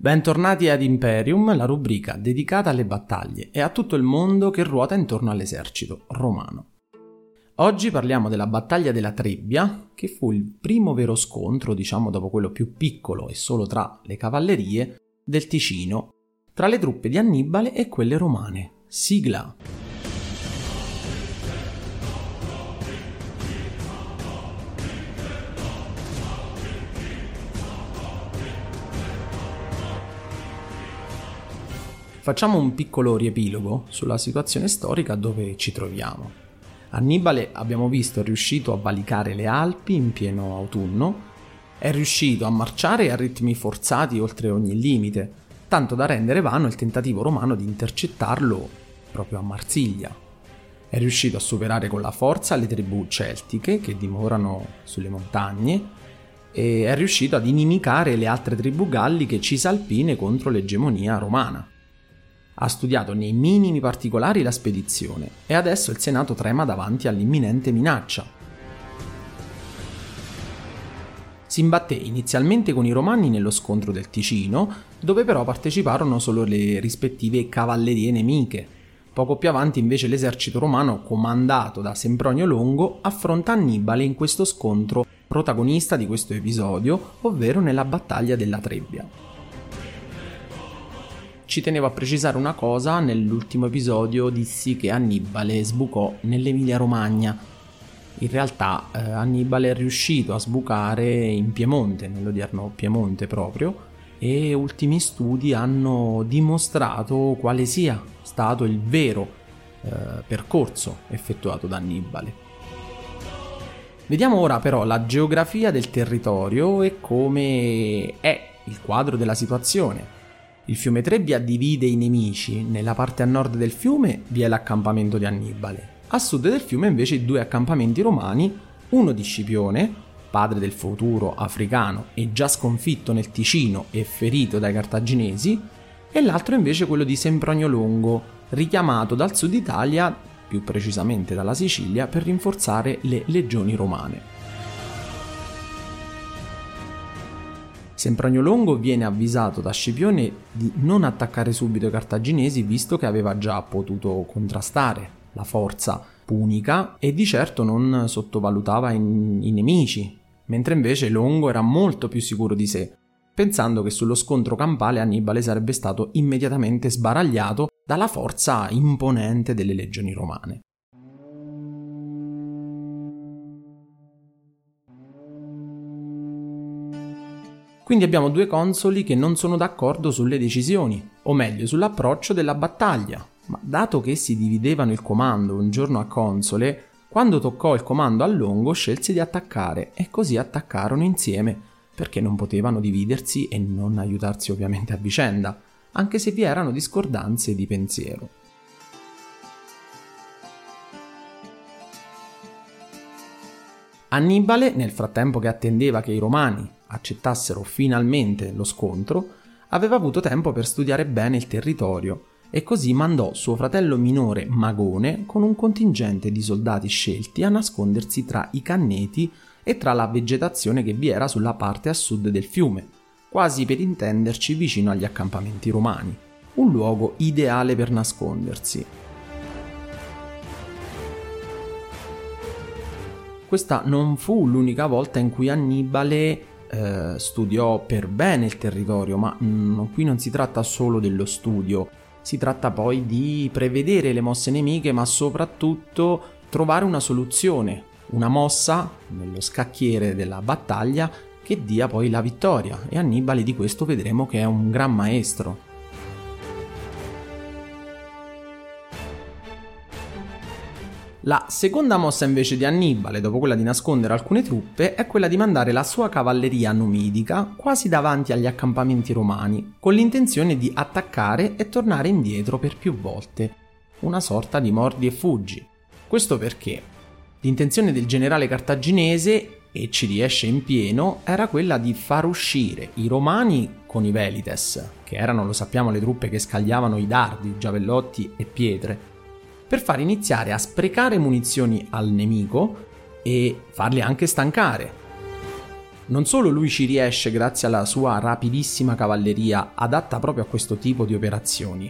Bentornati ad Imperium, la rubrica dedicata alle battaglie e a tutto il mondo che ruota intorno all'esercito romano. Oggi parliamo della battaglia della Trebbia, che fu il primo vero scontro, diciamo dopo quello più piccolo e solo tra le cavallerie, del Ticino, tra le truppe di Annibale e quelle romane. Sigla. Facciamo un piccolo riepilogo sulla situazione storica dove ci troviamo. Annibale, abbiamo visto, è riuscito a valicare le Alpi in pieno autunno, è riuscito a marciare a ritmi forzati oltre ogni limite, tanto da rendere vano il tentativo romano di intercettarlo proprio a Marsiglia. È riuscito a superare con la forza le tribù celtiche che dimorano sulle montagne e è riuscito ad inimicare le altre tribù galliche cisalpine contro l'egemonia romana ha studiato nei minimi particolari la spedizione e adesso il Senato trema davanti all'imminente minaccia. Si imbatté inizialmente con i romani nello scontro del Ticino, dove però parteciparono solo le rispettive cavallerie nemiche. Poco più avanti invece l'esercito romano, comandato da Sempronio Longo, affronta Annibale in questo scontro protagonista di questo episodio, ovvero nella battaglia della Trebbia ci tenevo a precisare una cosa, nell'ultimo episodio dissi che Annibale sbucò nell'Emilia Romagna. In realtà eh, Annibale è riuscito a sbucare in Piemonte, nell'odierno Piemonte proprio, e ultimi studi hanno dimostrato quale sia stato il vero eh, percorso effettuato da Annibale. Vediamo ora però la geografia del territorio e come è il quadro della situazione. Il fiume Trebbia divide i nemici, nella parte a nord del fiume vi è l'accampamento di Annibale, a sud del fiume invece due accampamenti romani, uno di Scipione, padre del futuro africano e già sconfitto nel Ticino e ferito dai cartaginesi, e l'altro invece quello di Sempronio Longo, richiamato dal sud Italia, più precisamente dalla Sicilia, per rinforzare le legioni romane. Sempronio Longo viene avvisato da Scipione di non attaccare subito i cartaginesi visto che aveva già potuto contrastare la forza punica e di certo non sottovalutava i nemici, mentre invece Longo era molto più sicuro di sé, pensando che sullo scontro campale Annibale sarebbe stato immediatamente sbaragliato dalla forza imponente delle legioni romane. Quindi abbiamo due consoli che non sono d'accordo sulle decisioni, o meglio sull'approccio della battaglia. Ma dato che si dividevano il comando un giorno a console, quando toccò il comando a Longo scelse di attaccare e così attaccarono insieme, perché non potevano dividersi e non aiutarsi ovviamente a vicenda, anche se vi erano discordanze di pensiero. Annibale, nel frattempo che attendeva che i romani accettassero finalmente lo scontro, aveva avuto tempo per studiare bene il territorio e così mandò suo fratello minore Magone con un contingente di soldati scelti a nascondersi tra i canneti e tra la vegetazione che vi era sulla parte a sud del fiume, quasi per intenderci vicino agli accampamenti romani, un luogo ideale per nascondersi. Questa non fu l'unica volta in cui Annibale eh, studiò per bene il territorio, ma mh, mm, qui non si tratta solo dello studio, si tratta poi di prevedere le mosse nemiche, ma soprattutto trovare una soluzione, una mossa nello scacchiere della battaglia che dia poi la vittoria e Annibale di questo vedremo che è un gran maestro. La seconda mossa invece di Annibale, dopo quella di nascondere alcune truppe, è quella di mandare la sua cavalleria numidica quasi davanti agli accampamenti romani, con l'intenzione di attaccare e tornare indietro per più volte, una sorta di mordi e fuggi. Questo perché? L'intenzione del generale cartaginese, e ci riesce in pieno, era quella di far uscire i romani con i velites, che erano, lo sappiamo, le truppe che scagliavano i dardi, giavellotti e pietre, per far iniziare a sprecare munizioni al nemico e farli anche stancare. Non solo lui ci riesce grazie alla sua rapidissima cavalleria adatta proprio a questo tipo di operazioni,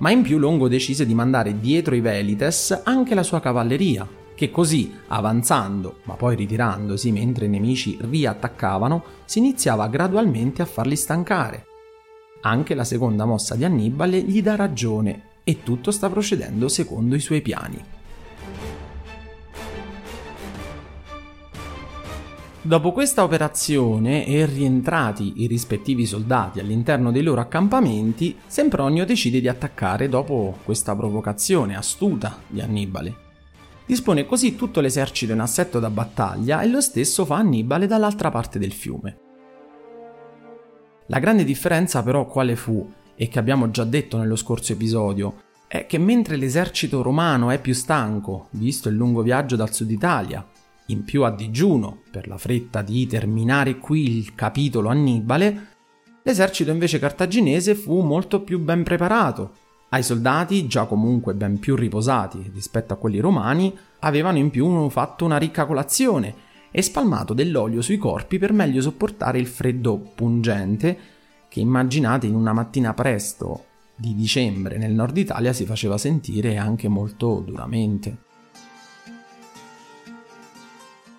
ma in più Longo decise di mandare dietro i Velites anche la sua cavalleria, che così, avanzando, ma poi ritirandosi mentre i nemici riattaccavano, si iniziava gradualmente a farli stancare. Anche la seconda mossa di Annibale gli dà ragione e tutto sta procedendo secondo i suoi piani. Dopo questa operazione e rientrati i rispettivi soldati all'interno dei loro accampamenti, Sempronio decide di attaccare dopo questa provocazione astuta di Annibale. Dispone così tutto l'esercito in assetto da battaglia e lo stesso fa Annibale dall'altra parte del fiume. La grande differenza però quale fu, e che abbiamo già detto nello scorso episodio, è che mentre l'esercito romano è più stanco, visto il lungo viaggio dal sud Italia, in più a digiuno per la fretta di terminare qui il capitolo Annibale, l'esercito invece cartaginese fu molto più ben preparato. Ai soldati, già comunque ben più riposati rispetto a quelli romani, avevano in più fatto una ricca colazione e spalmato dell'olio sui corpi per meglio sopportare il freddo pungente che immaginate in una mattina presto di dicembre nel nord Italia si faceva sentire anche molto duramente.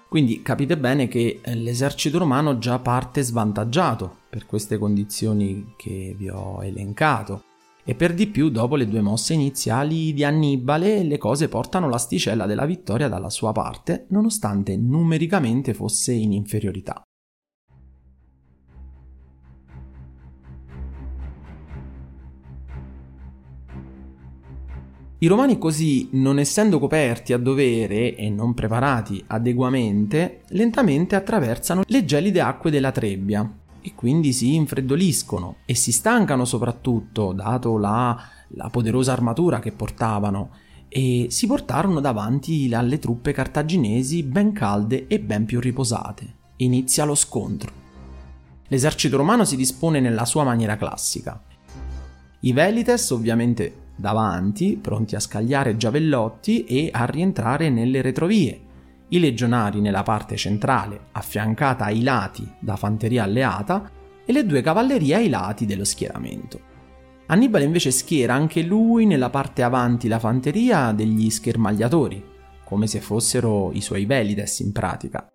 Quindi capite bene che l'esercito romano già parte svantaggiato per queste condizioni che vi ho elencato e per di più, dopo le due mosse iniziali di Annibale, le cose portano l'asticella della vittoria dalla sua parte, nonostante numericamente fosse in inferiorità. I romani così, non essendo coperti a dovere e non preparati adeguamente, lentamente attraversano le gelide acque della Trebbia, e quindi si infreddoliscono e si stancano soprattutto, dato la, la poderosa armatura che portavano, e si portarono davanti alle truppe cartaginesi ben calde e ben più riposate. Inizia lo scontro. L'esercito romano si dispone nella sua maniera classica. I Velites ovviamente davanti, pronti a scagliare giavellotti e a rientrare nelle retrovie, i legionari nella parte centrale, affiancata ai lati da fanteria alleata, e le due cavallerie ai lati dello schieramento. Annibale invece schiera anche lui nella parte avanti la fanteria degli schermagliatori, come se fossero i suoi velides in pratica.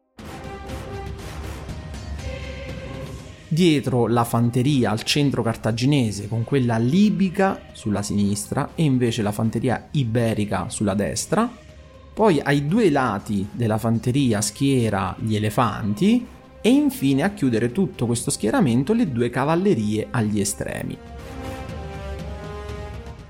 Dietro la fanteria al centro cartaginese con quella libica sulla sinistra e invece la fanteria iberica sulla destra, poi ai due lati della fanteria schiera gli elefanti e infine a chiudere tutto questo schieramento le due cavallerie agli estremi.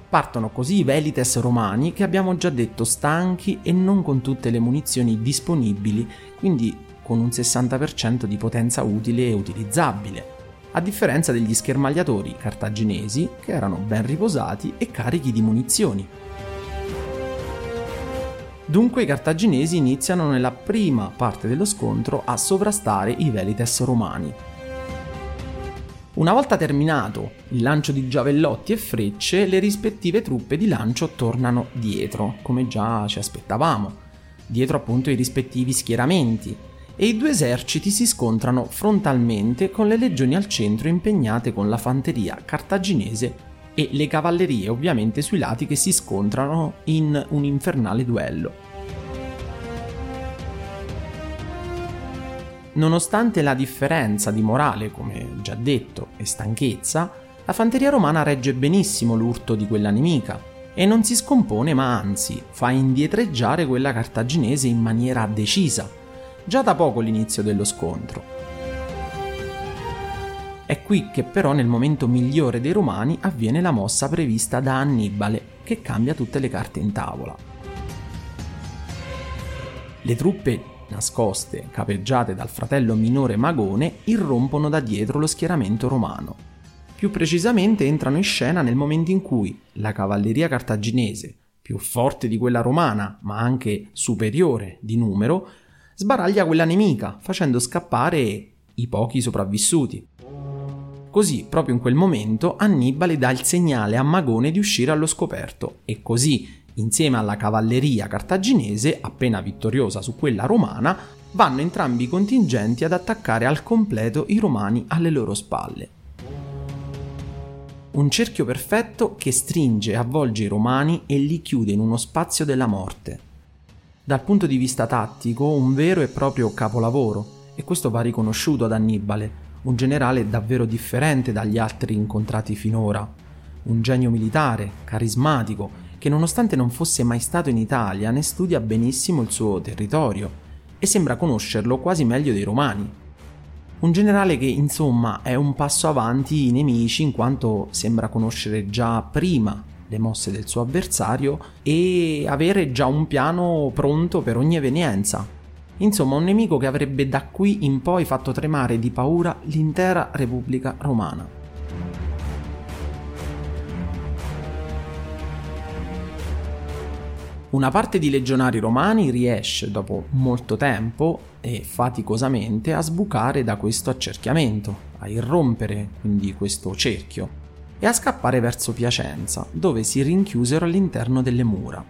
Partono così i Velites romani che abbiamo già detto stanchi e non con tutte le munizioni disponibili, quindi con un 60% di potenza utile e utilizzabile, a differenza degli schermagliatori cartaginesi che erano ben riposati e carichi di munizioni. Dunque i cartaginesi iniziano nella prima parte dello scontro a sovrastare i Velites romani. Una volta terminato il lancio di giavellotti e frecce, le rispettive truppe di lancio tornano dietro, come già ci aspettavamo, dietro appunto i rispettivi schieramenti, e i due eserciti si scontrano frontalmente con le legioni al centro impegnate con la fanteria cartaginese e le cavallerie ovviamente sui lati che si scontrano in un infernale duello. Nonostante la differenza di morale, come già detto, e stanchezza, la fanteria romana regge benissimo l'urto di quella nemica e non si scompone ma anzi fa indietreggiare quella cartaginese in maniera decisa, già da poco l'inizio dello scontro. È qui che però nel momento migliore dei romani avviene la mossa prevista da Annibale, che cambia tutte le carte in tavola. Le truppe nascoste, capeggiate dal fratello minore Magone, irrompono da dietro lo schieramento romano. Più precisamente entrano in scena nel momento in cui la cavalleria cartaginese, più forte di quella romana, ma anche superiore di numero, sbaraglia quella nemica, facendo scappare i pochi sopravvissuti. Così, proprio in quel momento, Annibale dà il segnale a Magone di uscire allo scoperto e così, insieme alla cavalleria cartaginese, appena vittoriosa su quella romana, vanno entrambi i contingenti ad attaccare al completo i romani alle loro spalle. Un cerchio perfetto che stringe e avvolge i romani e li chiude in uno spazio della morte. Dal punto di vista tattico, un vero e proprio capolavoro, e questo va riconosciuto ad Annibale, un generale davvero differente dagli altri incontrati finora, un genio militare, carismatico, che nonostante non fosse mai stato in Italia ne studia benissimo il suo territorio e sembra conoscerlo quasi meglio dei romani. Un generale che insomma è un passo avanti i nemici in quanto sembra conoscere già prima le mosse del suo avversario e avere già un piano pronto per ogni evenienza. Insomma, un nemico che avrebbe da qui in poi fatto tremare di paura l'intera Repubblica Romana. Una parte di legionari romani riesce, dopo molto tempo e faticosamente, a sbucare da questo accerchiamento, a irrompere quindi questo cerchio e a scappare verso Piacenza, dove si rinchiusero all'interno delle mura.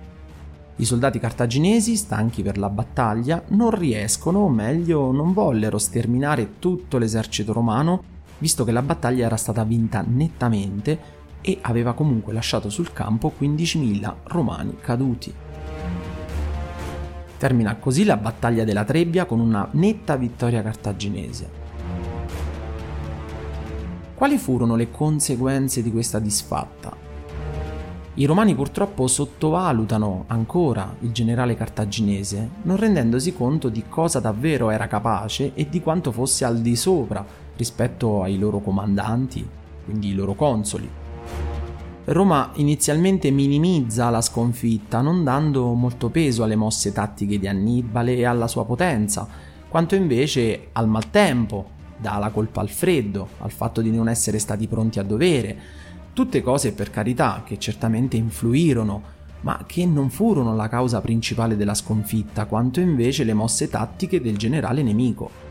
I soldati cartaginesi, stanchi per la battaglia, non riescono, o meglio, non vollero sterminare tutto l'esercito romano, visto che la battaglia era stata vinta nettamente e aveva comunque lasciato sul campo 15.000 romani caduti. Termina così la battaglia della Trebbia con una netta vittoria cartaginese. Quali furono le conseguenze di questa disfatta? I romani purtroppo sottovalutano ancora il generale cartaginese, non rendendosi conto di cosa davvero era capace e di quanto fosse al di sopra rispetto ai loro comandanti, quindi i loro consoli. Roma inizialmente minimizza la sconfitta, non dando molto peso alle mosse tattiche di Annibale e alla sua potenza, quanto invece al maltempo, dà la colpa al freddo, al fatto di non essere stati pronti a dovere, tutte cose per carità che certamente influirono, ma che non furono la causa principale della sconfitta, quanto invece le mosse tattiche del generale nemico.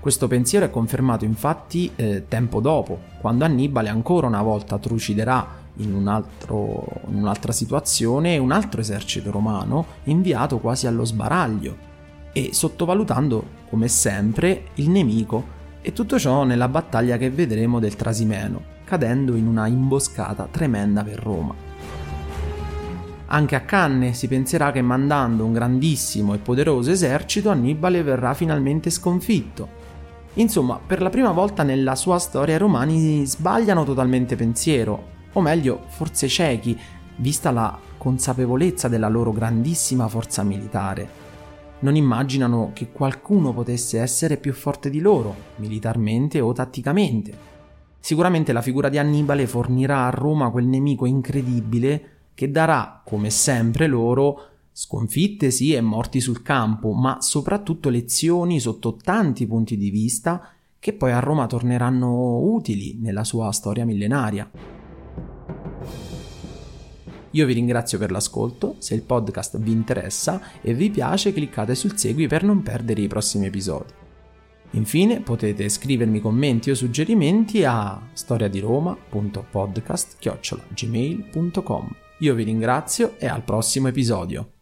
Questo pensiero è confermato infatti eh, tempo dopo, quando Annibale ancora una volta truciderà in, un altro, in un'altra situazione un altro esercito romano inviato quasi allo sbaraglio e sottovalutando, come sempre, il nemico e tutto ciò nella battaglia che vedremo del Trasimeno, cadendo in una imboscata tremenda per Roma. Anche a Canne si penserà che mandando un grandissimo e poderoso esercito Annibale verrà finalmente sconfitto Insomma, per la prima volta nella sua storia i romani sbagliano totalmente pensiero, o meglio, forse ciechi, vista la consapevolezza della loro grandissima forza militare. Non immaginano che qualcuno potesse essere più forte di loro, militarmente o tatticamente. Sicuramente la figura di Annibale fornirà a Roma quel nemico incredibile che darà, come sempre loro, Sconfitte sì e morti sul campo, ma soprattutto lezioni sotto tanti punti di vista che poi a Roma torneranno utili nella sua storia millenaria. Io vi ringrazio per l'ascolto, se il podcast vi interessa e vi piace cliccate sul segui per non perdere i prossimi episodi. Infine potete scrivermi commenti o suggerimenti a storiadiroma.podcast.gmail.com Io vi ringrazio e al prossimo episodio.